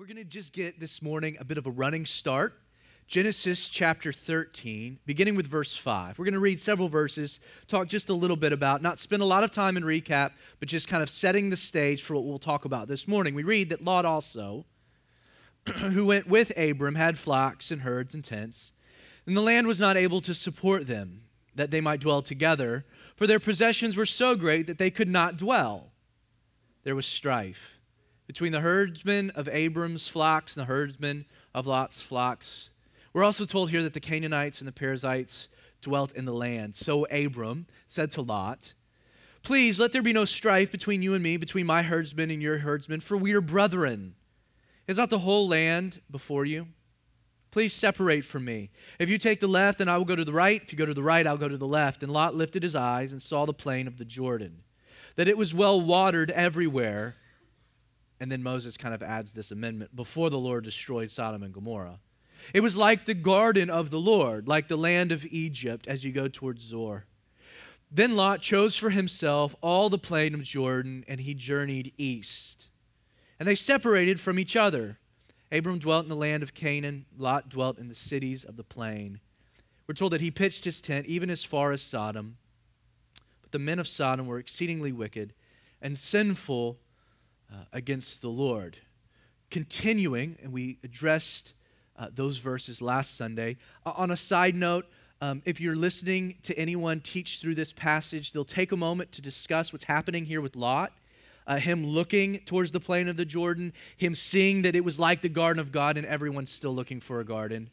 We're going to just get this morning a bit of a running start. Genesis chapter 13, beginning with verse 5. We're going to read several verses, talk just a little bit about, not spend a lot of time in recap, but just kind of setting the stage for what we'll talk about this morning. We read that Lot also, who went with Abram, had flocks and herds and tents, and the land was not able to support them, that they might dwell together, for their possessions were so great that they could not dwell. There was strife between the herdsmen of Abram's flocks and the herdsmen of Lot's flocks. We're also told here that the Canaanites and the Perizzites dwelt in the land. So Abram said to Lot, Please let there be no strife between you and me, between my herdsmen and your herdsmen, for we are brethren. Is not the whole land before you? Please separate from me. If you take the left, then I will go to the right. If you go to the right, I'll go to the left. And Lot lifted his eyes and saw the plain of the Jordan, that it was well watered everywhere and then Moses kind of adds this amendment before the Lord destroyed Sodom and Gomorrah. It was like the garden of the Lord, like the land of Egypt as you go towards Zoar. Then Lot chose for himself all the plain of Jordan, and he journeyed east. And they separated from each other. Abram dwelt in the land of Canaan, Lot dwelt in the cities of the plain. We're told that he pitched his tent even as far as Sodom. But the men of Sodom were exceedingly wicked and sinful uh, against the Lord. Continuing, and we addressed uh, those verses last Sunday. Uh, on a side note, um, if you're listening to anyone teach through this passage, they'll take a moment to discuss what's happening here with Lot. Uh, him looking towards the plain of the Jordan, him seeing that it was like the garden of God and everyone's still looking for a garden,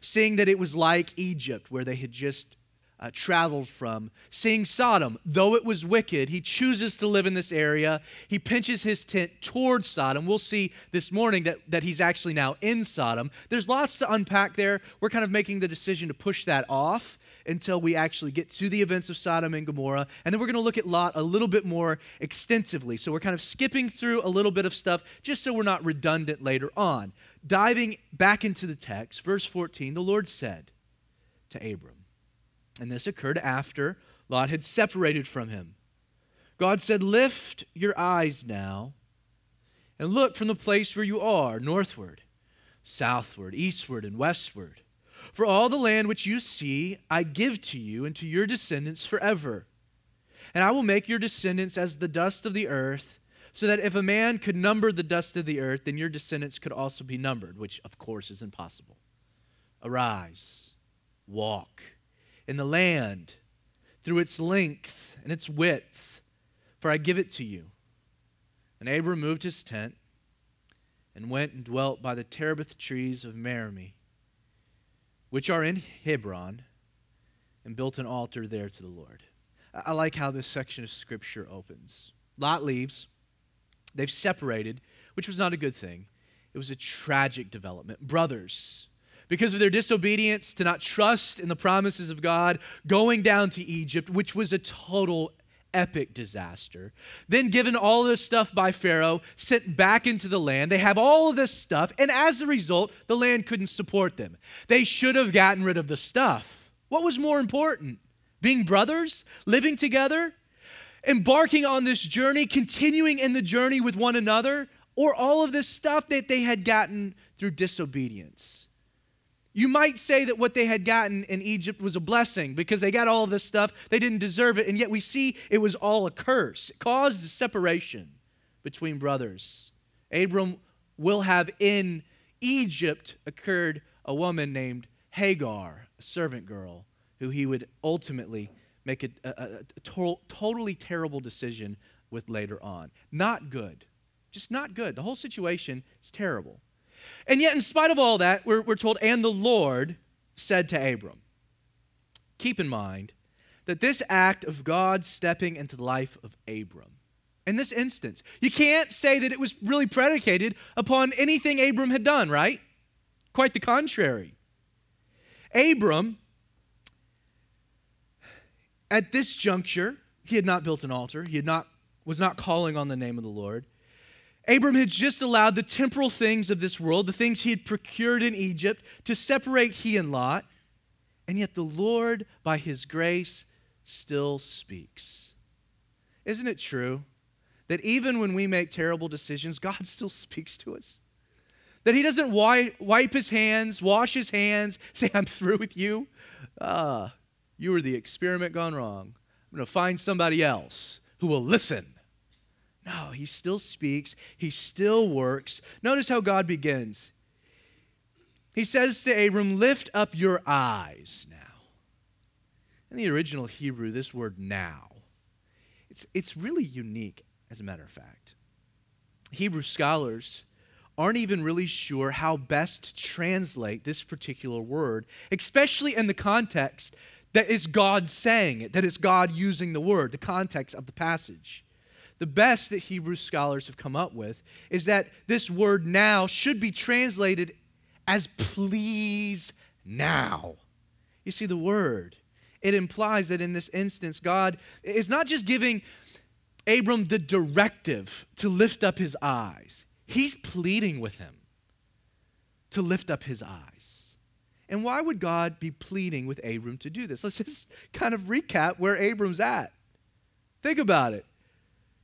seeing that it was like Egypt where they had just uh, traveled from. Seeing Sodom, though it was wicked, he chooses to live in this area. He pinches his tent towards Sodom. We'll see this morning that, that he's actually now in Sodom. There's lots to unpack there. We're kind of making the decision to push that off until we actually get to the events of Sodom and Gomorrah. And then we're going to look at Lot a little bit more extensively. So we're kind of skipping through a little bit of stuff just so we're not redundant later on. Diving back into the text, verse 14, the Lord said to Abram, and this occurred after Lot had separated from him. God said, Lift your eyes now and look from the place where you are, northward, southward, eastward, and westward. For all the land which you see, I give to you and to your descendants forever. And I will make your descendants as the dust of the earth, so that if a man could number the dust of the earth, then your descendants could also be numbered, which of course is impossible. Arise, walk in the land through its length and its width, for I give it to you. And Abram moved his tent and went and dwelt by the terebinth trees of Mamre, which are in Hebron, and built an altar there to the Lord. I like how this section of scripture opens. Lot leaves. They've separated, which was not a good thing. It was a tragic development. Brothers, because of their disobedience to not trust in the promises of God, going down to Egypt, which was a total epic disaster. Then, given all this stuff by Pharaoh, sent back into the land. They have all of this stuff, and as a result, the land couldn't support them. They should have gotten rid of the stuff. What was more important? Being brothers, living together, embarking on this journey, continuing in the journey with one another, or all of this stuff that they had gotten through disobedience? You might say that what they had gotten in Egypt was a blessing because they got all of this stuff. They didn't deserve it. And yet we see it was all a curse. It caused a separation between brothers. Abram will have in Egypt occurred a woman named Hagar, a servant girl, who he would ultimately make a, a, a to- totally terrible decision with later on. Not good. Just not good. The whole situation is terrible. And yet, in spite of all that, we're, we're told, and the Lord said to Abram, keep in mind that this act of God stepping into the life of Abram, in this instance, you can't say that it was really predicated upon anything Abram had done, right? Quite the contrary. Abram, at this juncture, he had not built an altar, he had not, was not calling on the name of the Lord. Abram had just allowed the temporal things of this world, the things he had procured in Egypt, to separate he and Lot. And yet the Lord, by his grace, still speaks. Isn't it true that even when we make terrible decisions, God still speaks to us? That he doesn't wipe, his hands, wash his hands, say, I'm through with you. Ah, you were the experiment gone wrong. I'm going to find somebody else who will listen. No, he still speaks, he still works. Notice how God begins. He says to Abram, Lift up your eyes now. In the original Hebrew, this word now, it's, it's really unique, as a matter of fact. Hebrew scholars aren't even really sure how best to translate this particular word, especially in the context that is God saying it, that is God using the word, the context of the passage. The best that Hebrew scholars have come up with is that this word now should be translated as please now. You see, the word, it implies that in this instance, God is not just giving Abram the directive to lift up his eyes, he's pleading with him to lift up his eyes. And why would God be pleading with Abram to do this? Let's just kind of recap where Abram's at. Think about it.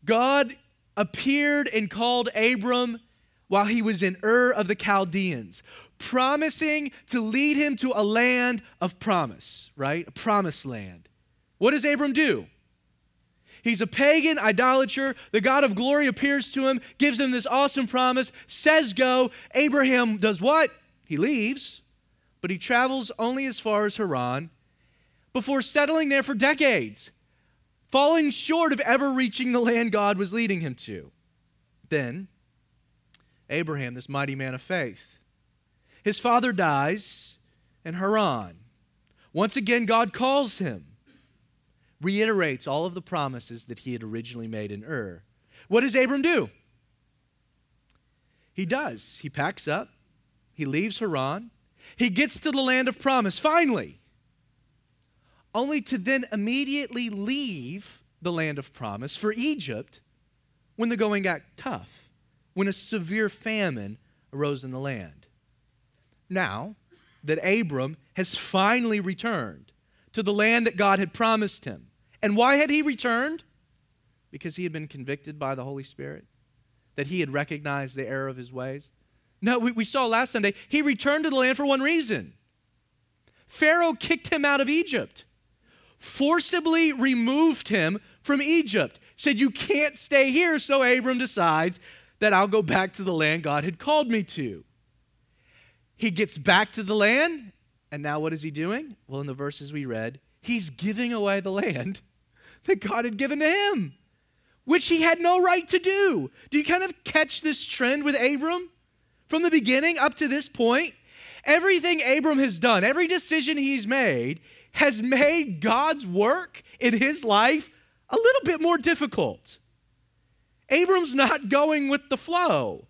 God appeared and called Abram while he was in Ur of the Chaldeans, promising to lead him to a land of promise, right? A promised land. What does Abram do? He's a pagan idolater. The God of glory appears to him, gives him this awesome promise, says go. Abraham does what? He leaves, but he travels only as far as Haran before settling there for decades, falling short of ever reaching the land God was leading him to. Then, Abraham, this mighty man of faith, his father dies in Haran. Once again, God calls him reiterates all of the promises that he had originally made in Ur. What does Abram do? He does. He packs up, he leaves Haran, he gets to the land of promise, finally, only to then immediately leave the land of promise for Egypt when the going got tough, when a severe famine arose in the land. Now that Abram has finally returned to the land that God had promised him, and why had he returned? Because he had been convicted by the Holy Spirit, that he had recognized the error of his ways. No, we, we saw last Sunday, he returned to the land for one reason Pharaoh kicked him out of Egypt, forcibly removed him from Egypt, said, You can't stay here. So Abram decides that I'll go back to the land God had called me to. He gets back to the land, and now what is he doing? Well, in the verses we read, he's giving away the land that God had given to him, which he had no right to do. Do you kind of catch this trend with Abram? From the beginning up to this point, everything Abram has done, every decision he's made, has made God's work in his life a little bit more difficult. Abram's not going with the flow.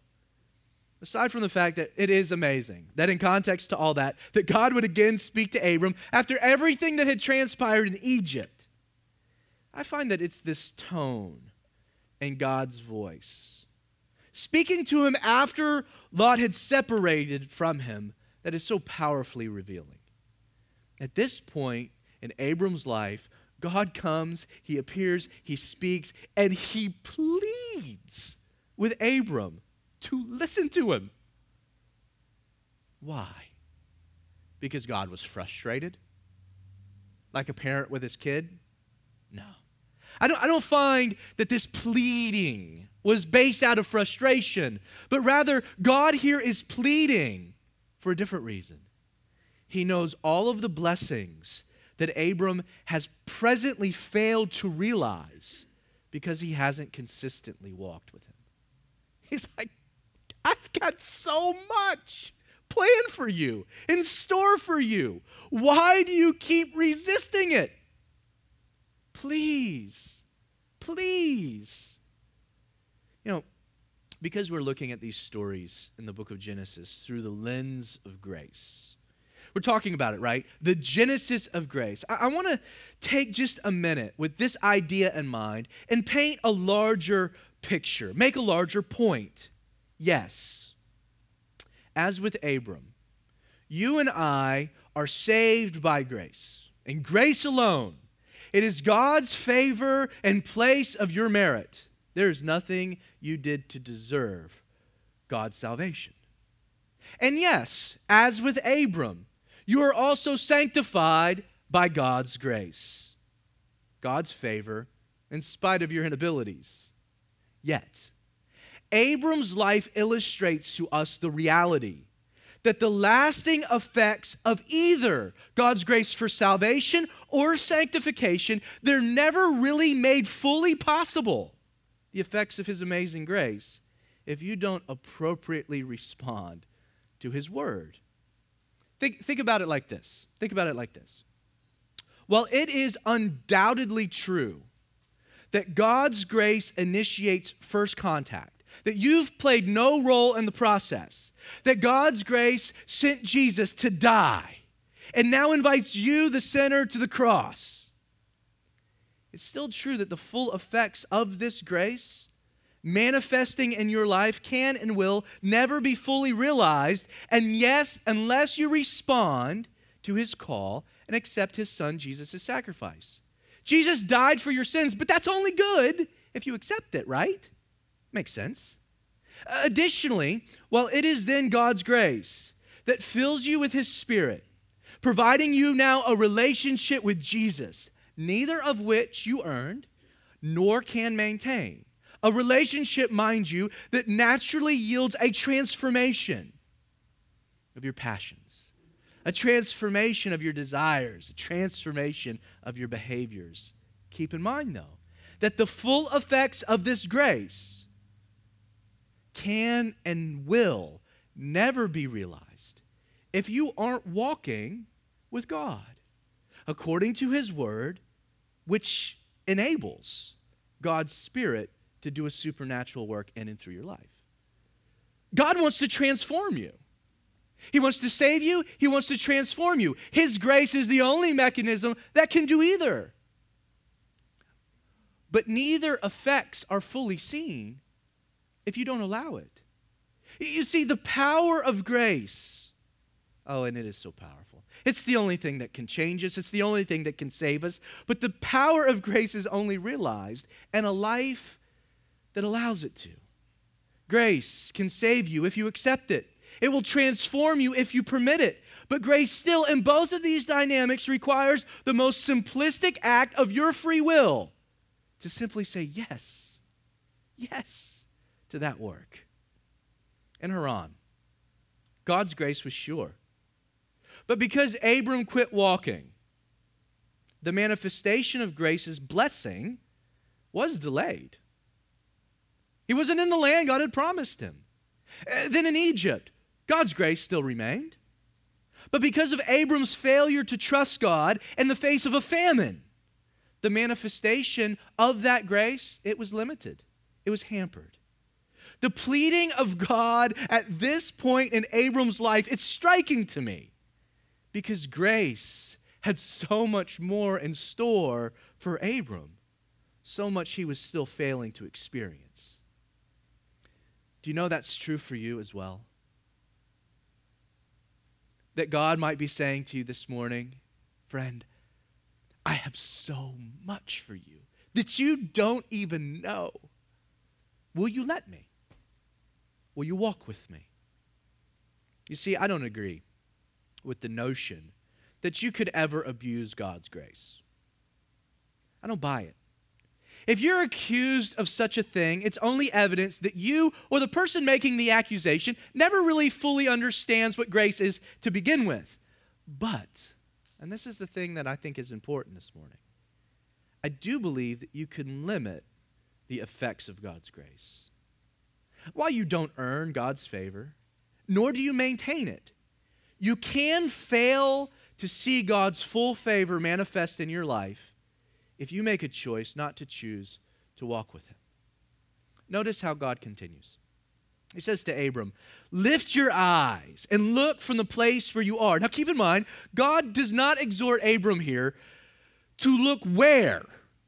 Aside from the fact that it is amazing that, in context to all that, that God would again speak to Abram after everything that had transpired in Egypt. I find that it's this tone and God's voice. Speaking to him after Lot had separated from him that is so powerfully revealing. At this point in Abram's life, God comes, he appears, he speaks, and he pleads with Abram to listen to him. Why? Because God was frustrated? Like a parent with his kid? No. I don't, I don't find that this pleading was based out of frustration, but rather, God here is pleading for a different reason. He knows all of the blessings that Abram has presently failed to realize because he hasn't consistently walked with him. He's like, I've got so much planned for you, in store for you. Why do you keep resisting it? Please, please. You know, because we're looking at these stories in the book of Genesis through the lens of grace, we're talking about it, right? The Genesis of grace. I, I want to take just a minute with this idea in mind and paint a larger picture, make a larger point. Yes, as with Abram, you and I are saved by grace, and grace alone. It is God's favor and place of your merit. There is nothing you did to deserve God's salvation. And yes, as with Abram, you are also sanctified by God's grace, God's favor, in spite of your inabilities. Yet, Abram's life illustrates to us the reality that the lasting effects of either God's grace for salvation or sanctification, they're never really made fully possible. The effects of his amazing grace if you don't appropriately respond to his word. Think, think about it like this. Think about it like this. Well, it is undoubtedly true that God's grace initiates first contact, that you've played no role in the process, that God's grace sent Jesus to die and now invites you, the sinner, to the cross. It's still true that the full effects of this grace manifesting in your life can and will never be fully realized. And yes, unless you respond to his call and accept his son Jesus' sacrifice. Jesus died for your sins, but that's only good if you accept it, right? Makes sense. Additionally, well, it is then God's grace that fills you with his spirit, providing you now a relationship with Jesus, neither of which you earned nor can maintain. A relationship, mind you, that naturally yields a transformation of your passions, a transformation of your desires, a transformation of your behaviors. Keep in mind, though, that the full effects of this grace can and will never be realized if you aren't walking with God according to His Word, which enables God's Spirit to do a supernatural work in and through your life. God wants to transform you. He wants to save you, He wants to transform you. His grace is the only mechanism that can do either. But neither effects are fully seen if you don't allow it. You see, the power of grace, oh, and it is so powerful. It's the only thing that can change us, it's the only thing that can save us. But the power of grace is only realized in a life that allows it to. Grace can save you if you accept it, it will transform you if you permit it. But grace, still, in both of these dynamics, requires the most simplistic act of your free will to simply say yes, yes to that work. In Haran, God's grace was sure. But because Abram quit walking, the manifestation of grace's blessing was delayed. He wasn't in the land God had promised him. Uh, then in Egypt, God's grace still remained. But because of Abram's failure to trust God in the face of a famine, the manifestation of that grace, it was limited. It was hampered. The pleading of God at this point in Abram's life, it's striking to me because grace had so much more in store for Abram, so much he was still failing to experience. Do you know that's true for you as well? That God might be saying to you this morning, friend, I have so much for you that you don't even know. Will you let me? Will you walk with me? You see, I don't agree with the notion that you could ever abuse God's grace. I don't buy it. If you're accused of such a thing, it's only evidence that you or the person making the accusation never really fully understands what grace is to begin with. But, and this is the thing that I think is important this morning, I do believe that you can limit the effects of God's grace. While you don't earn God's favor, nor do you maintain it, you can fail to see God's full favor manifest in your life if you make a choice not to choose to walk with him. Notice how God continues. He says to Abram, Lift your eyes and look from the place where you are. Now keep in mind, God does not exhort Abram here to look where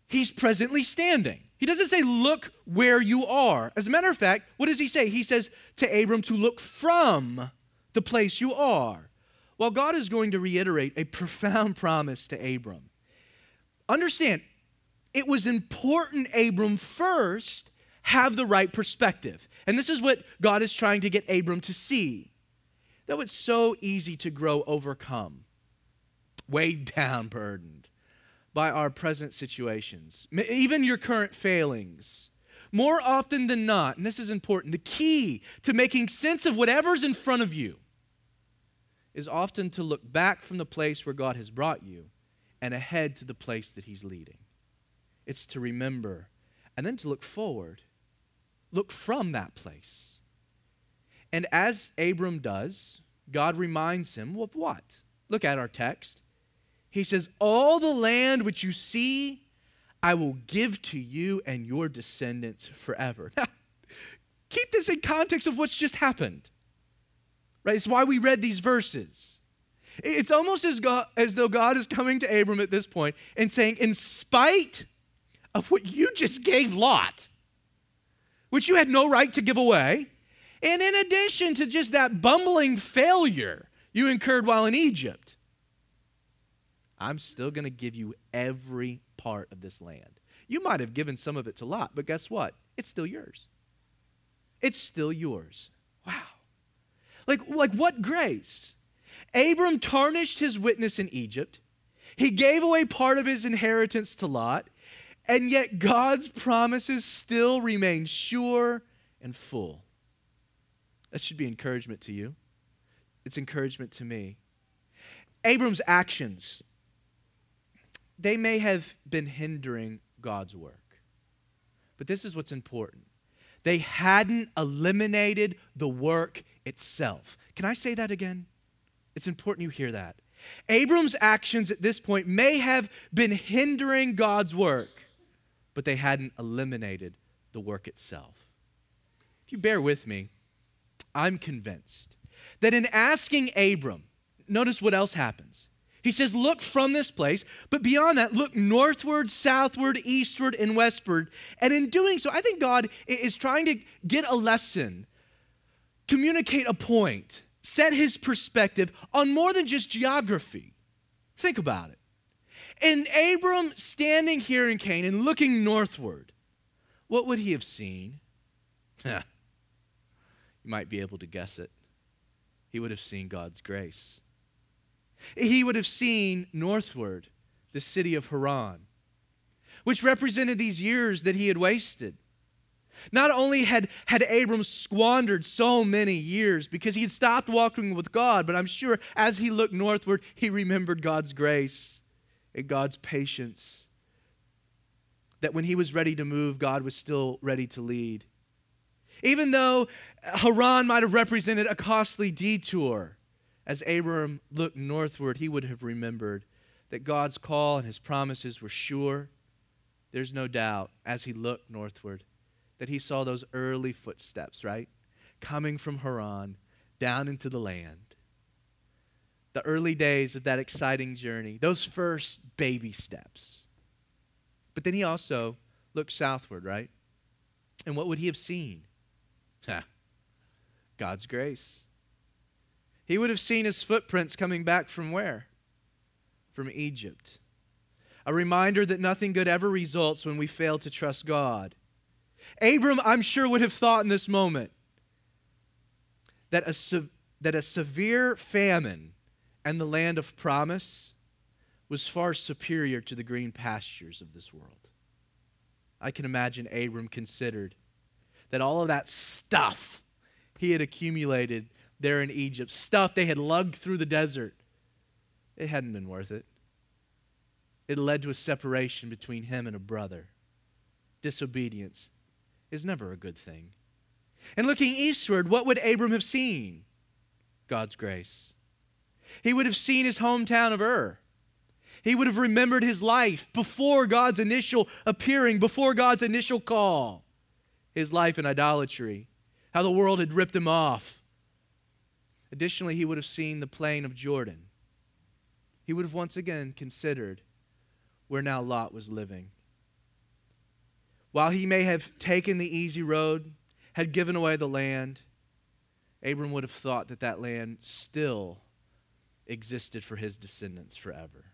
he's presently standing. He doesn't say, Look where you are. As a matter of fact, what does he say? He says to Abram to look from the place you are. Well, God is going to reiterate a profound promise to Abram. Understand, it was important Abram first have the right perspective. And this is what God is trying to get Abram to see. though it's so easy to grow overcome, weighed down, burdened by our present situations, even your current failings, more often than not, and this is important, the key to making sense of whatever's in front of you is often to look back from the place where God has brought you and ahead to the place that He's leading. It's to remember and then to look forward. Look from that place. And as Abram does, God reminds him of what? Look at our text. He says, All the land which you see, I will give to you and your descendants forever. Now, keep this in context of what's just happened. Right? It's why we read these verses. It's almost as, God, as though God is coming to Abram at this point and saying, in spite of what you just gave Lot, which you had no right to give away, and in addition to just that bumbling failure you incurred while in Egypt, I'm still going to give you every part of this land. You might have given some of it to Lot, but guess what? It's still yours. It's still yours. Wow. Like, like what grace? Abram tarnished his witness in Egypt. He gave away part of his inheritance to Lot, and yet God's promises still remain sure and full. That should be encouragement to you. It's encouragement to me. Abram's actions, they may have been hindering God's work. But this is what's important. They hadn't eliminated the work itself. Can I say that again? It's important you hear that. Abram's actions at this point may have been hindering God's work, but they hadn't eliminated the work itself. If you bear with me, I'm convinced that in asking Abram, notice what else happens. He says, Look from this place, but beyond that, look northward, southward, eastward, and westward. And in doing so, I think God is trying to get a lesson, communicate a point, set his perspective on more than just geography. Think about it. And Abram standing here in Canaan, looking northward, what would he have seen? you might be able to guess it. He would have seen God's grace. He would have seen northward the city of Haran, which represented these years that he had wasted. Not only had, had Abram squandered so many years because he had stopped walking with God, but I'm sure as he looked northward, he remembered God's grace and God's patience. That when he was ready to move, God was still ready to lead. Even though Haran might have represented a costly detour, as Abram looked northward, he would have remembered that God's call and his promises were sure. There's no doubt as he looked northward that he saw those early footsteps, right? Coming from Haran down into the land. The early days of that exciting journey, those first baby steps. But then he also looked southward, right? And what would he have seen? God's grace. He would have seen his footprints coming back from where? From Egypt. A reminder that nothing good ever results when we fail to trust God. Abram, I'm sure, would have thought in this moment that a, that a severe famine and the land of promise was far superior to the green pastures of this world. I can imagine Abram considered that all of that stuff he had accumulated there in Egypt, stuff they had lugged through the desert, it hadn't been worth it. It led to a separation between him and a brother, disobedience, is never a good thing. And looking eastward, what would Abram have seen? God's grace. He would have seen his hometown of Ur. He would have remembered his life before God's initial appearing, before God's initial call. His life in idolatry, how the world had ripped him off. Additionally, he would have seen the plain of Jordan. He would have once again considered where now Lot was living. While he may have taken the easy road, had given away the land, Abram would have thought that that land still existed for his descendants forever.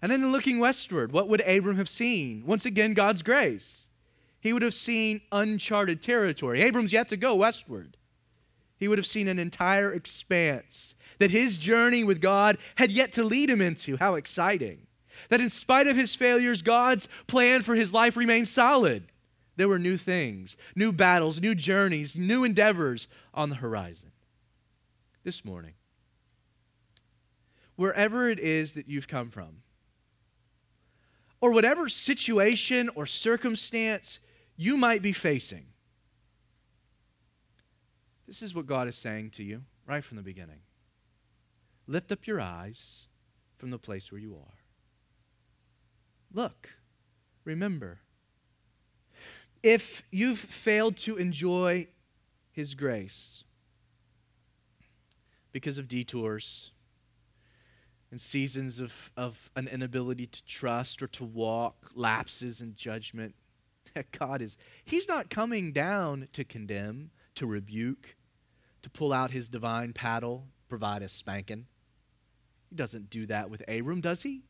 And then looking westward, what would Abram have seen? Once again, God's grace. He would have seen uncharted territory. Abram's yet to go westward. He would have seen an entire expanse that his journey with God had yet to lead him into. How exciting! That in spite of his failures, God's plan for his life remained solid. There were new things, new battles, new journeys, new endeavors on the horizon. This morning, wherever it is that you've come from, or whatever situation or circumstance you might be facing, this is what God is saying to you right from the beginning. Lift up your eyes from the place where you are. Look, remember. If you've failed to enjoy His grace because of detours and seasons of, of an inability to trust or to walk, lapses in judgment, that God is, He's not coming down to condemn, to rebuke, to pull out His divine paddle, provide a spanking. He doesn't do that with Abram, does he?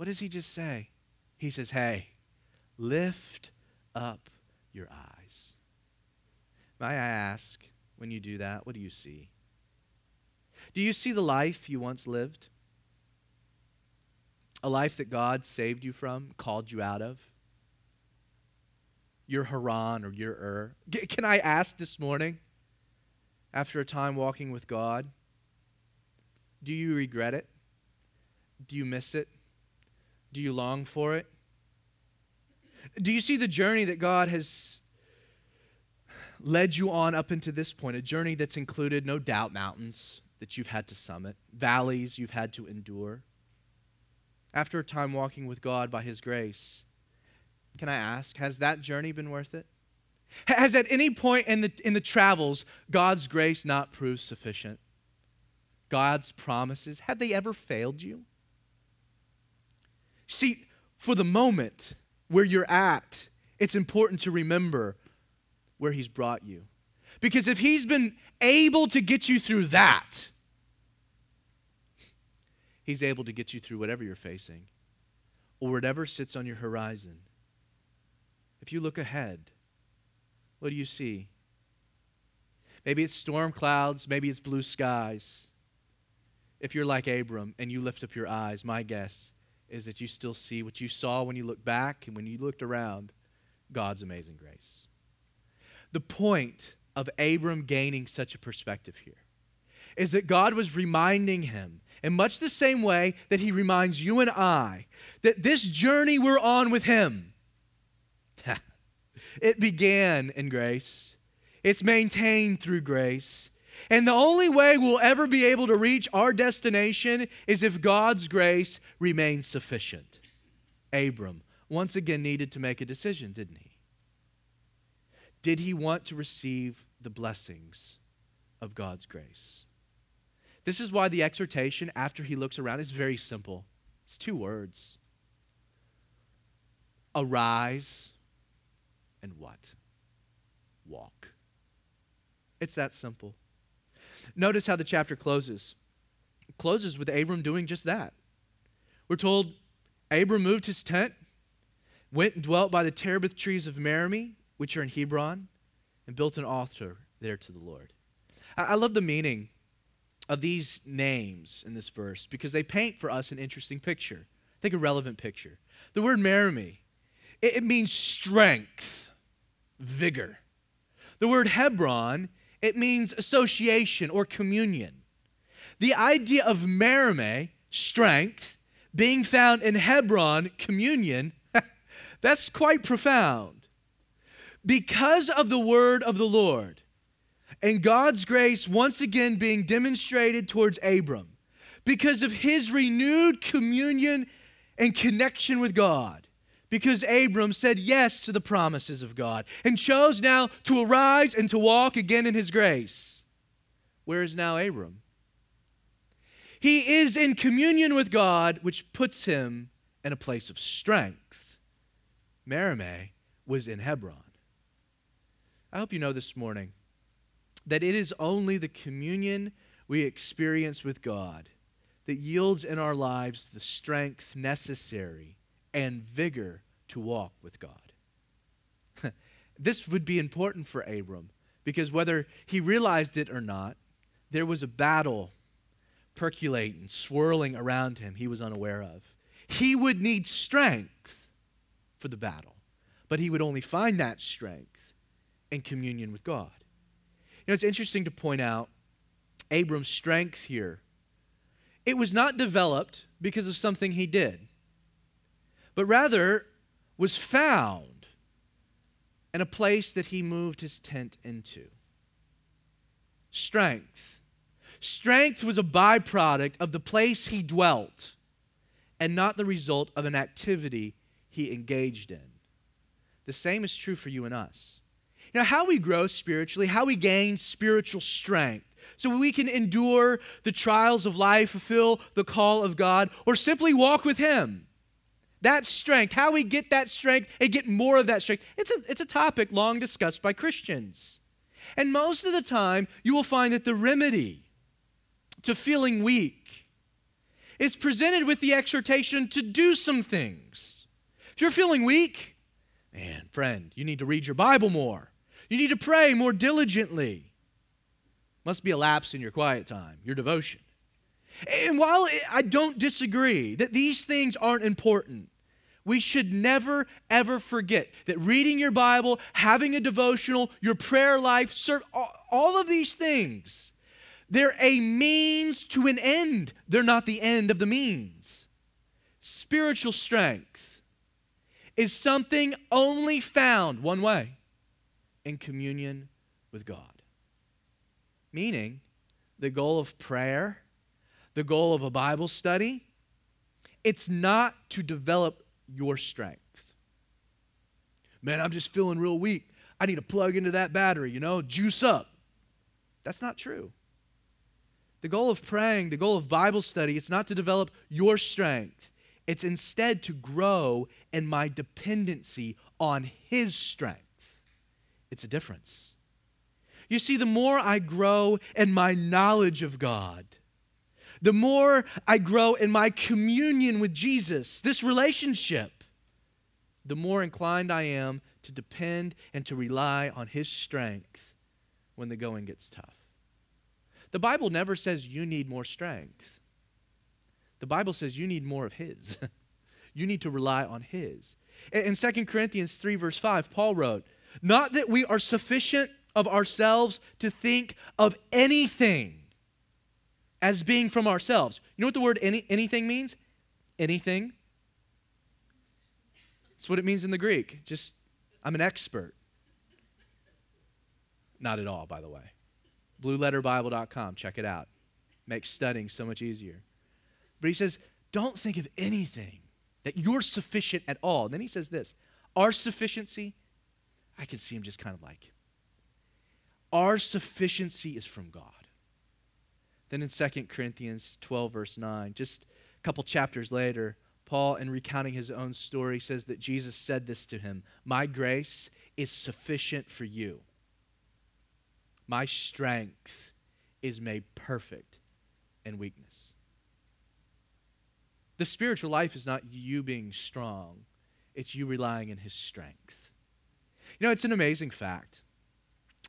What does he just say? He says, Hey, lift up your eyes. May I ask, when you do that, what do you see? Do you see the life you once lived? A life that God saved you from, called you out of? Your Haran or your Ur? Can I ask this morning, after a time walking with God, do you regret it? Do you miss it? Do you long for it? Do you see the journey that God has led you on up into this point? A journey that's included, no doubt, mountains that you've had to summit, valleys you've had to endure. After a time walking with God by His grace, can I ask, has that journey been worth it? Has at any point in the, in the travels God's grace not proved sufficient? God's promises, have they ever failed you? See, for the moment where you're at, it's important to remember where He's brought you. Because if He's been able to get you through that, He's able to get you through whatever you're facing or whatever sits on your horizon. If you look ahead, what do you see? Maybe it's storm clouds, maybe it's blue skies. If you're like Abram and you lift up your eyes, my guess is that you still see what you saw when you looked back and when you looked around God's amazing grace. The point of Abram gaining such a perspective here is that God was reminding him, in much the same way that he reminds you and I, that this journey we're on with him, it began in grace, it's maintained through grace, and the only way we'll ever be able to reach our destination is if God's grace remains sufficient. Abram once again needed to make a decision, didn't he? Did he want to receive the blessings of God's grace? This is why the exhortation after he looks around is very simple. It's two words Arise and what? Walk. It's that simple. Notice how the chapter closes. It closes with Abram doing just that. We're told Abram moved his tent, went and dwelt by the terebinth trees of Mamre, which are in Hebron, and built an altar there to the Lord. I, love the meaning of these names in this verse because they paint for us an interesting picture. I think a relevant picture. The word Mamre, it, it means strength, vigor. The word Hebron, it means association or communion. The idea of Mamre, strength, being found in Hebron, communion, that's quite profound. Because of the word of the Lord and God's grace once again being demonstrated towards Abram, because of his renewed communion and connection with God, because Abram said yes to the promises of God and chose now to arise and to walk again in his grace. Where is now Abram? He is in communion with God, which puts him in a place of strength. Mamre was in Hebron. I hope you know this morning that it is only the communion we experience with God that yields in our lives the strength necessary and vigor to walk with God. this would be important for Abram Because whether he realized it or not, there was a battle percolating, swirling around him he was unaware of. He would need strength for the battle, but he would only find that strength in communion with God. You know, it's interesting to point out Abram's strength here. It was not developed because of something he did, but rather was found in a place that he moved his tent into. Strength. Strength was a byproduct of the place he dwelt and not the result of an activity he engaged in. The same is true for you and us. Now, how we grow spiritually, how we gain spiritual strength, so we can endure the trials of life, fulfill the call of God, or simply walk with Him. That strength, how we get that strength and get more of that strength, it's a, it's a topic long discussed by Christians. And most of the time, you will find that the remedy to feeling weak is presented with the exhortation to do some things. If you're feeling weak, man, friend, you need to read your Bible more. You need to pray more diligently. Must be a lapse in your quiet time, your devotion. And while I don't disagree that these things aren't important, we should never, ever forget that reading your Bible, having a devotional, your prayer life, all of these things, they're a means to an end. They're not the end of the means. Spiritual strength is something only found one way in communion with God. Meaning, the goal of prayer, the goal of a Bible study, it's not to develop your strength. Man, I'm just feeling real weak. I need to plug into that battery, you know, juice up. That's not true. The goal of praying, the goal of Bible study, it's not to develop your strength. It's instead to grow in my dependency on His strength. It's a difference. You see, the more I grow in my knowledge of God, the more I grow in my communion with Jesus, this relationship, the more inclined I am to depend and to rely on His strength when the going gets tough. The Bible never says you need more strength. The Bible says you need more of His. you need to rely on His. In 2 Corinthians 3, verse 5, Paul wrote, Not that we are sufficient of ourselves to think of anything as being from ourselves. You know what the word any, anything means? Anything. That's what it means in the Greek. Just, I'm an expert. Not at all, by the way. BlueLetterBible.com, check it out. Makes studying so much easier. But he says, don't think of anything that you're sufficient at all. And then he says this our sufficiency, I can see him just kind of like, our sufficiency is from God. Then in 2 Corinthians 12, verse 9, just a couple chapters later, Paul, in recounting his own story, says that Jesus said this to him My grace is sufficient for you. My strength is made perfect in weakness. The spiritual life is not you being strong, it's you relying in his strength. You know, it's an amazing fact.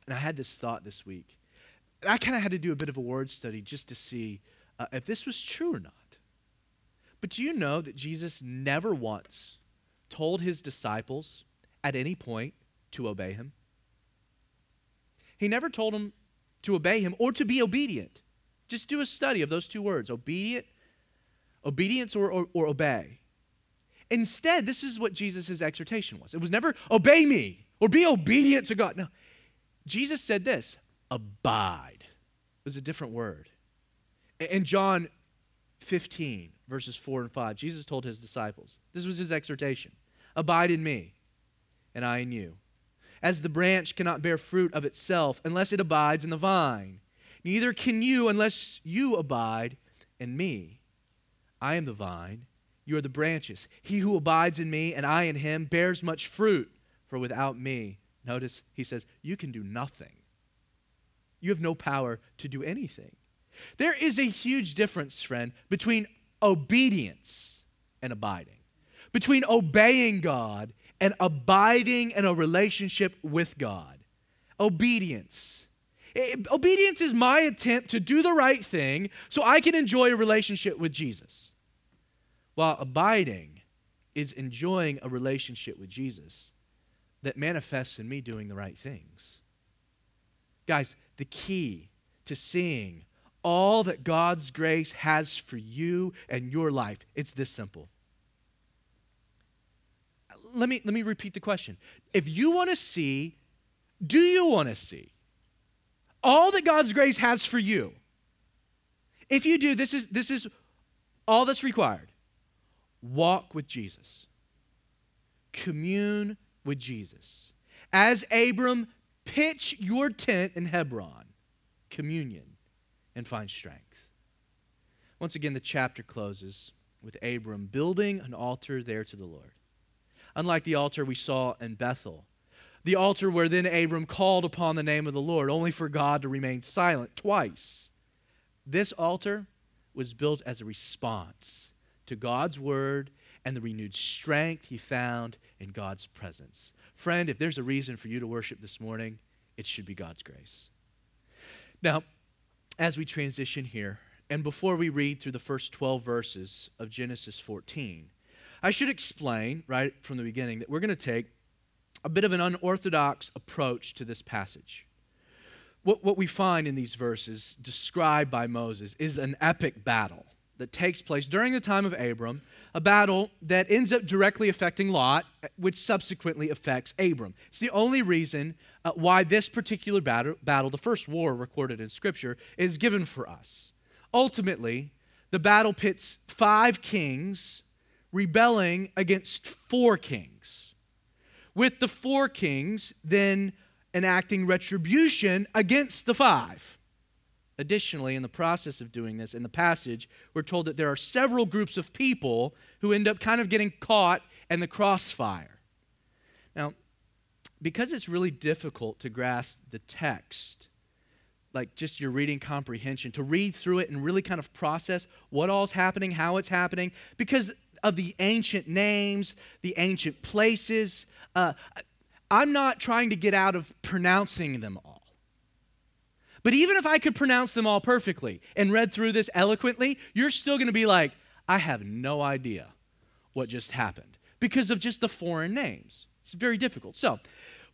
And I had this thought this week. I kind of had to do a bit of a word study just to see uh, if this was true or not. But do you know that Jesus never once told his disciples at any point to obey him? He never told them to obey him or to be obedient. Just do a study of those two words obedient, obedience or, or, or obey. Instead, this is what Jesus' exhortation was. It was never obey me or be obedient to God. No. Jesus said this abide was a different word. In John 15, verses 4 and 5, Jesus told his disciples, this was his exhortation Abide in me, and I in you. As the branch cannot bear fruit of itself unless it abides in the vine, neither can you unless you abide in me. I am the vine, you are the branches. He who abides in me and I in him bears much fruit, for without me, notice he says, you can do nothing. You have no power to do anything. There is a huge difference, friend, between obedience and abiding, between obeying God and abiding in a relationship with God. obedience. It, obedience is my attempt to do the right thing so I can enjoy a relationship with Jesus. While abiding is enjoying a relationship with Jesus that manifests in me doing the right things. Guys, the key to seeing all that God's grace has for you and your life, it's this simple. Let me, let me repeat the question. If you want to see, do you want to see all that God's grace has for you? If you do, this is, this is all that's required. Walk with Jesus, commune with Jesus. As Abram, pitch your tent in Hebron, communion, and find strength. Once again, the chapter closes with Abram building an altar there to the Lord. Unlike the altar we saw in Bethel, the altar where then Abram called upon the name of the Lord, only for God to remain silent twice. This altar was built as a response to God's word and the renewed strength he found in God's presence. Friend, if there's a reason for you to worship this morning, it should be God's grace. Now, as we transition here, and before we read through the first 12 verses of Genesis 14, I should explain right from the beginning that we're going to take a bit of an unorthodox approach to this passage. What, what we find in these verses described by Moses is an epic battle that takes place during the time of Abram, a battle that ends up directly affecting Lot, which subsequently affects Abram. It's the only reason uh, why this particular battle, battle, the first war recorded in Scripture, is given for us. Ultimately, the battle pits five kings rebelling against four kings, with the four kings then enacting retribution against the five. Additionally, in the process of doing this, in the passage, we're told that there are several groups of people who end up kind of getting caught in the crossfire. Now, because it's really difficult to grasp the text, like just your reading comprehension, to read through it and really kind of process what all's happening, how it's happening, because of the ancient names, the ancient places. Uh, I'm not trying to get out of pronouncing them all. But even if I could pronounce them all perfectly and read through this eloquently, you're still going to be like, I have no idea what just happened because of just the foreign names. It's very difficult. So,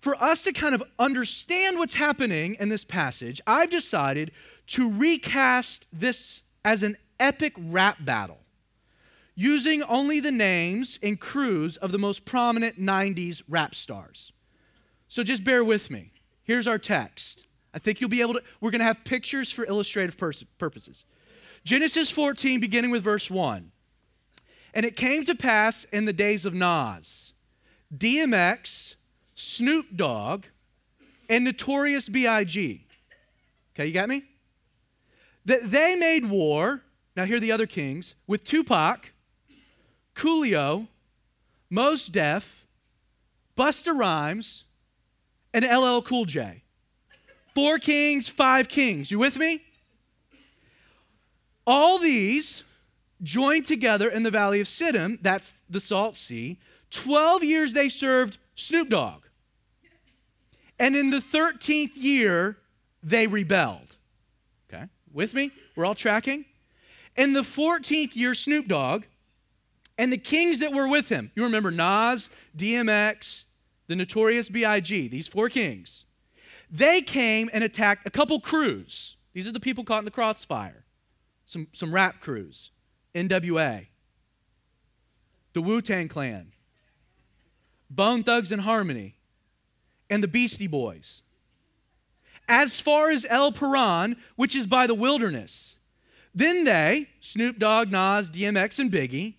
for us to kind of understand what's happening in this passage, I've decided to recast this as an epic rap battle using only the names and crews of the most prominent 90s rap stars. So just bear with me. Here's our text I think you'll be able to, we're going to have pictures for illustrative purposes. Genesis 14, beginning with verse 1. And it came to pass in the days of Nas, DMX, Snoop Dogg, and Notorious B.I.G. Okay, you got me? That they made war, now here are the other kings, with Tupac, Coolio, Mos Def, Busta Rhymes, and LL Cool J. Four kings, five kings. You with me? All these joined together in the valley of Siddim, that's the Salt Sea. 12 years they served Snoop Dogg. And in the 13th year, they rebelled. Okay, with me? We're all tracking? In the 14th year, Snoop Dogg and the kings that were with him, you remember Nas, DMX, the notorious B.I.G., these four kings, they came and attacked a couple crews. These are the people caught in the crossfire. Some, some rap crews, NWA, the Wu Tang Clan, Bone Thugs and Harmony, and the Beastie Boys. As far as El Paran, which is by the wilderness. Then they, Snoop Dogg, Nas, DMX, and Biggie,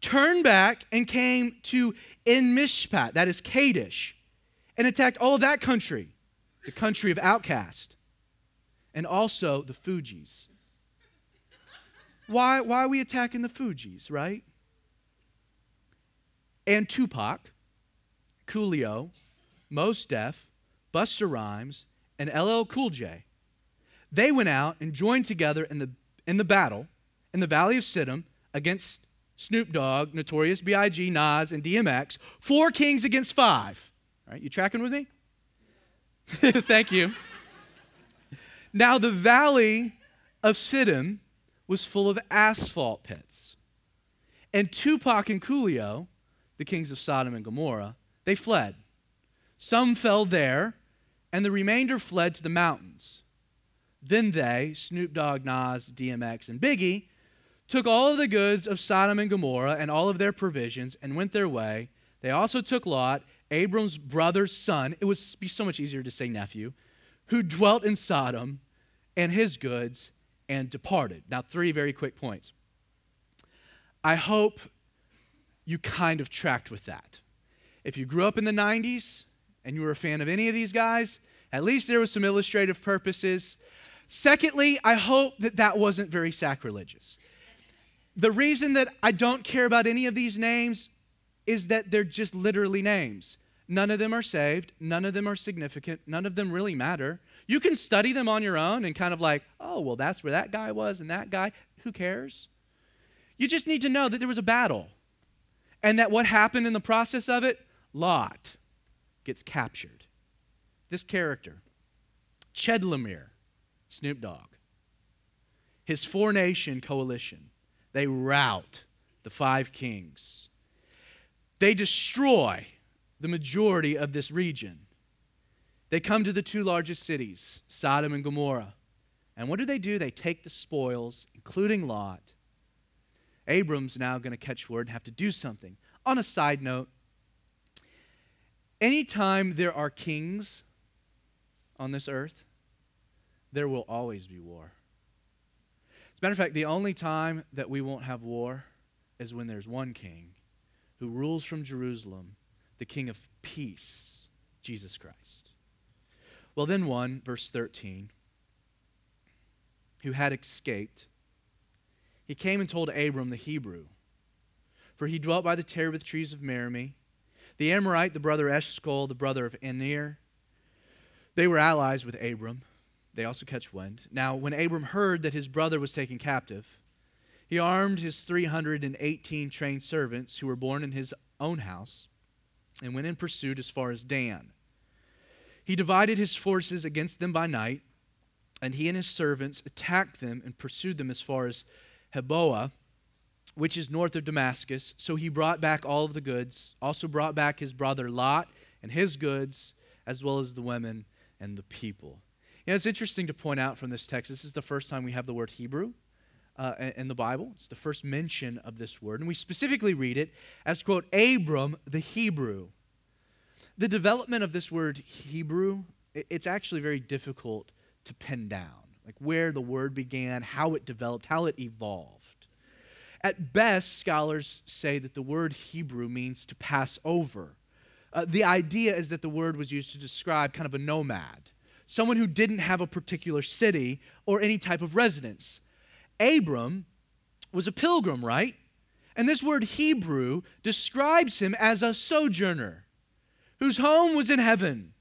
turned back and came to En Mishpat, that is Kadesh, and attacked all of that country the country of OutKast, and also the Fugees. Why, why are we attacking the Fugees, right? And Tupac, Coolio, Mos Def, Busta Rhymes, and LL Cool J. They went out and joined together in the, in the battle in the Valley of Siddim against Snoop Dogg, Notorious B.I.G., Nas, and DMX. Four kings against five. Right, you tracking with me? Thank you. Now, the valley of Siddim was full of asphalt pits. And Tupac and Coolio, the kings of Sodom and Gomorrah, they fled. Some fell there, and the remainder fled to the mountains. Then they, Snoop Dogg, Nas, DMX, and Biggie, took all of the goods of Sodom and Gomorrah and all of their provisions and went their way. They also took Lot, Abram's brother's son. It would be so much easier to say nephew, who dwelt in Sodom, and his goods, and departed. Now, three very quick points. I hope you kind of tracked with that. If you grew up in the 90s and you were a fan of any of these guys, at least there was some illustrative purposes. Secondly, I hope that that wasn't very sacrilegious. The reason that I don't care about any of these names is that they're just literally names. None of them are saved, none of them are significant, none of them really matter. You can study them on your own and kind of like, oh, well, that's where that guy was and that guy. Who cares? You just need to know that there was a battle and that what happened in the process of it, Lot gets captured. This character, Chedorlaomer, Snoop Dogg, his four nation coalition, they rout the five kings. They destroy the majority of this region. They come to the two largest cities, Sodom and Gomorrah. And what do they do? They take the spoils, including Lot. Abram's now going to catch word and have to do something. On a side note, anytime there are kings on this earth, there will always be war. As a matter of fact, the only time that we won't have war is when there's one king who rules from Jerusalem, the king of peace, Jesus Christ. Well, then one, verse 13, who had escaped, he came and told Abram the Hebrew, for he dwelt by the terebinth trees of Mamre, the Amorite, the brother Eshcol, the brother of Aner. They were allies with Abram. They also catch wind. Now, when Abram heard that his brother was taken captive, he armed his 318 trained servants who were born in his own house and went in pursuit as far as Dan. He divided his forces against them by night, and he and his servants attacked them and pursued them as far as Hobah, which is north of Damascus. So he brought back all of the goods, also brought back his brother Lot and his goods, as well as the women and the people. You know, it's interesting to point out from this text, this is the first time we have the word Hebrew uh, in the Bible. It's the first mention of this word. And we specifically read it as, quote, Abram the Hebrew. The development of this word Hebrew, it's actually very difficult to pin down, like where the word began, how it developed, how it evolved. At best, scholars say that the word Hebrew means to pass over. Uh, the idea is that the word was used to describe kind of a nomad, someone who didn't have a particular city or any type of residence. Abram was a pilgrim, right? And this word Hebrew describes him as a sojourner whose home was in heaven.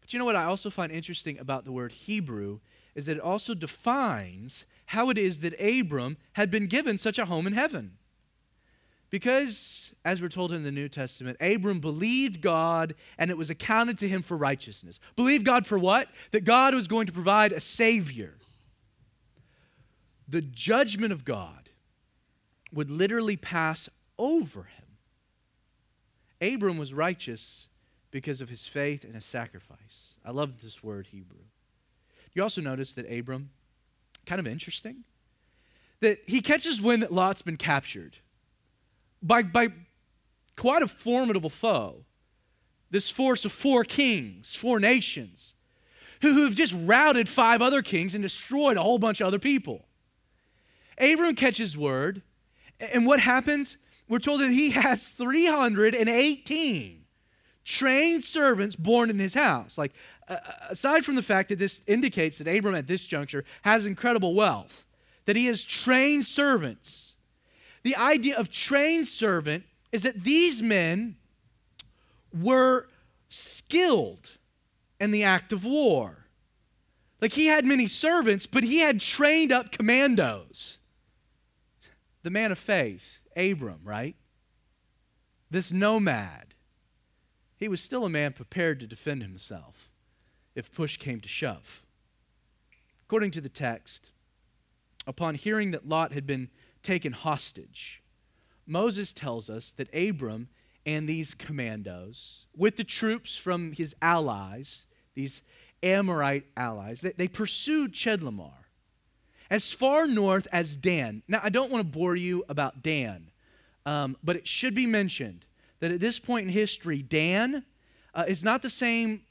But you know what I also find interesting about the word Hebrew is that it also defines how it is that Abram had been given such a home in heaven. Because, as we're told in the New Testament, Abram believed God and it was accounted to him for righteousness. Believed God for what? That God was going to provide a Savior the judgment of God would literally pass over him. Abram was righteous because of his faith and his sacrifice. I love this word, Hebrew. You also notice that Abram, kind of interesting, that he catches wind that Lot's been captured by, by quite a formidable foe. This force of four kings, four nations, who, who have just routed five other kings and destroyed a whole bunch of other people. Abram catches word, and what happens? We're told that he has 318 trained servants born in his house. Like, aside from the fact that this indicates that Abram at this juncture has incredible wealth, that he has trained servants. The idea of trained servant is that these men were skilled in the act of war. Like he had many servants, but he had trained up commandos the man of faith, Abram, right? This nomad. He was still a man prepared to defend himself. if push came to shove. According to the text, upon hearing that Lot had been taken hostage, Moses tells us that Abram and these commandos, with the troops from his allies, these Amorite allies, they, they pursued Chedorlaomer as far north as Dan. Now, I don't want to bore you about Dan, um, but it should be mentioned that at this point in history, Dan uh, is not the same,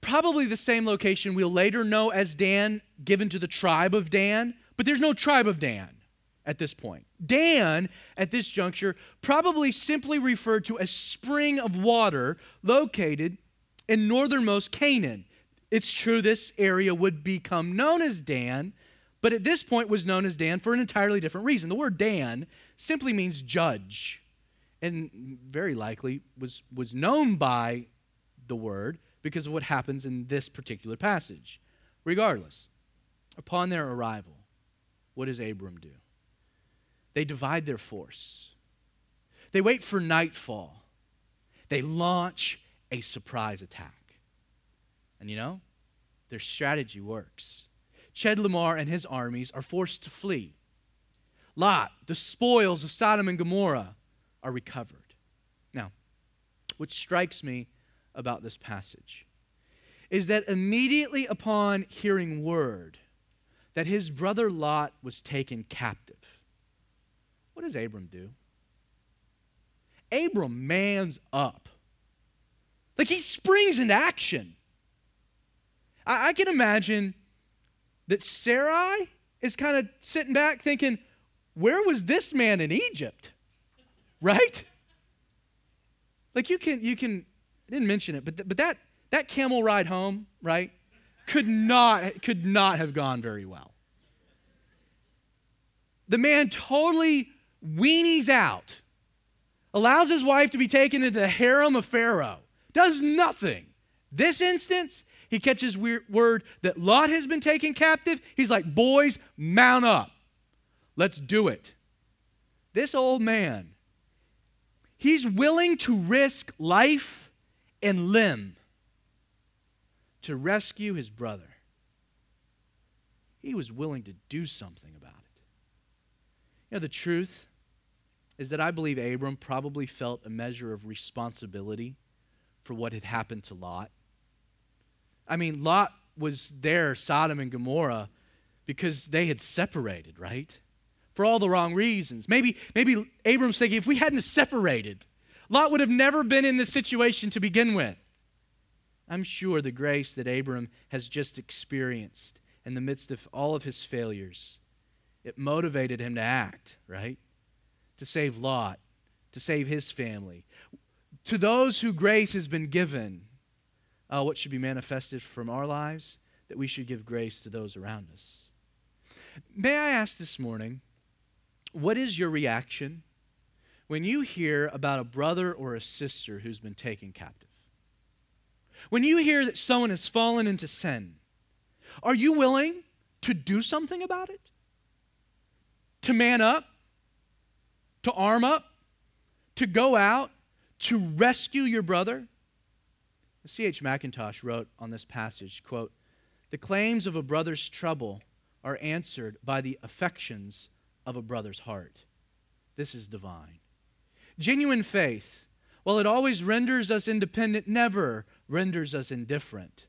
probably the same location we'll later know as Dan, given to the tribe of Dan, but there's no tribe of Dan at this point. Dan, at this juncture, probably simply referred to a spring of water located in northernmost Canaan. It's true this area would become known as Dan, but at this point was known as Dan for an entirely different reason. The word Dan simply means judge, and very likely was, was known by the word because of what happens in this particular passage. Regardless, upon their arrival, what does Abram do? They divide their force. They wait for nightfall. They launch a surprise attack. And you know, their strategy works. Chedorlaomer and his armies are forced to flee. Lot, the spoils of Sodom and Gomorrah, are recovered. Now, what strikes me about this passage is that immediately upon hearing word that his brother Lot was taken captive, what does Abram do? Abram mans up. Like he springs into action. I, I can imagine that Sarai is kind of sitting back thinking, where was this man in Egypt? Right? Like you can, you can, I didn't mention it, but, th- but that, that camel ride home, right, could not, could not have gone very well. The man totally weenies out, allows his wife to be taken into the harem of Pharaoh, does nothing. This instance, he catches word that Lot has been taken captive. He's like, boys, mount up. Let's do it. This old man, he's willing to risk life and limb to rescue his brother. He was willing to do something about it. You know, the truth is that I believe Abram probably felt a measure of responsibility for what had happened to Lot. I mean, Lot was there, Sodom and Gomorrah, because they had separated, right? For all the wrong reasons. Maybe, maybe Abram's thinking if we hadn't separated, Lot would have never been in this situation to begin with. I'm sure the grace that Abram has just experienced in the midst of all of his failures, it motivated him to act, right? To save Lot, to save his family. To those who grace has been given, uh, what should be manifested from our lives, that we should give grace to those around us. May I ask this morning, what is your reaction when you hear about a brother or a sister who's been taken captive? When you hear that someone has fallen into sin, are you willing to do something about it? To man up? To arm up? To go out? To rescue your brother? C.H. Mackintosh wrote on this passage, quote, "The claims of a brother's trouble are answered by the affections of a brother's heart. This is divine. Genuine faith, while it always renders us independent, never renders us indifferent.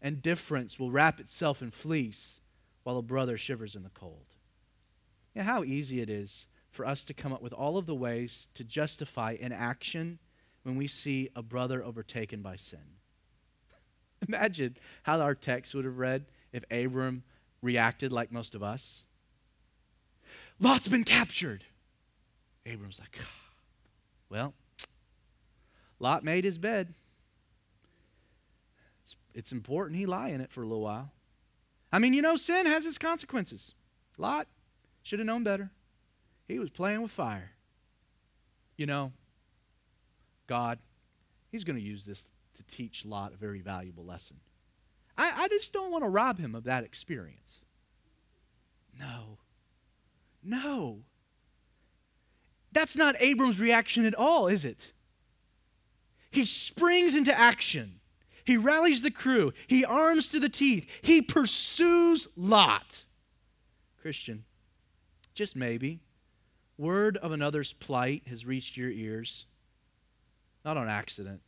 And difference will wrap itself in fleece while a brother shivers in the cold. How easy it is for us to come up with all of the ways to justify inaction when we see a brother overtaken by sin. Imagine how our text would have read if Abram reacted like most of us. Lot's been captured. Abram's like, well, Lot made his bed. It's, it's important he lie in it for a little while. I mean, you know, sin has its consequences. Lot should have known better. He was playing with fire. You know, God, He's going to use this to teach Lot a very valuable lesson. I, I just don't want to rob him of that experience. No. No. That's not Abram's reaction at all, is it? He springs into action. He rallies the crew. He arms to the teeth. He pursues Lot. Christian, just maybe, word of another's plight has reached your ears, not on accident,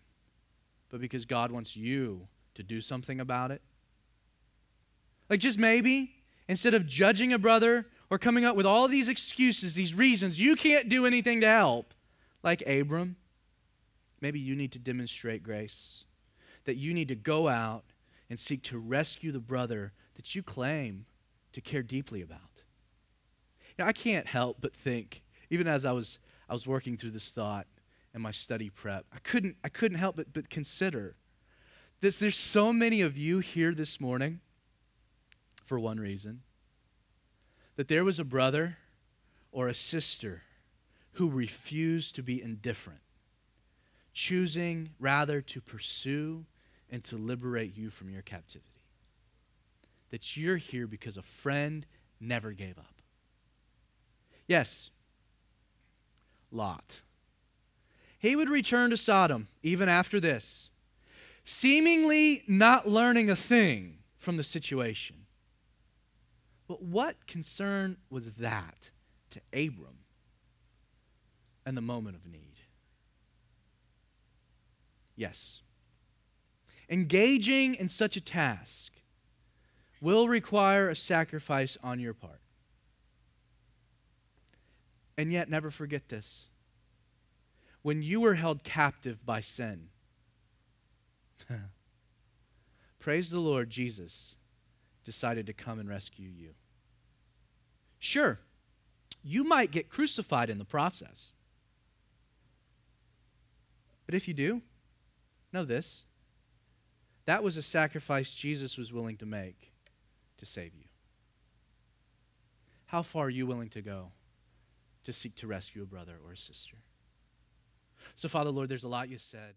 but because God wants you to do something about it. Like, just maybe, instead of judging a brother or coming up with all these excuses, these reasons you can't do anything to help, like Abram, maybe you need to demonstrate grace. That you need to go out and seek to rescue the brother that you claim to care deeply about. You know, I can't help but think, even as I was, I was working through this thought in my study prep, I couldn't, I couldn't help but, but consider this. There's so many of you here this morning for one reason that there was a brother or a sister who refused to be indifferent, choosing rather to pursue and to liberate you from your captivity. That you're here because a friend never gave up. Yes, Lot. He would return to Sodom even after this, seemingly not learning a thing from the situation. But what concern was that to Abram and the moment of need? Yes. Engaging in such a task will require a sacrifice on your part. And yet, never forget this. When you were held captive by sin, praise the Lord, Jesus decided to come and rescue you. Sure, you might get crucified in the process. But if you do, know this that was a sacrifice Jesus was willing to make to save you. How far are you willing to go to seek to rescue a brother or a sister? So, Father, Lord, there's a lot you said.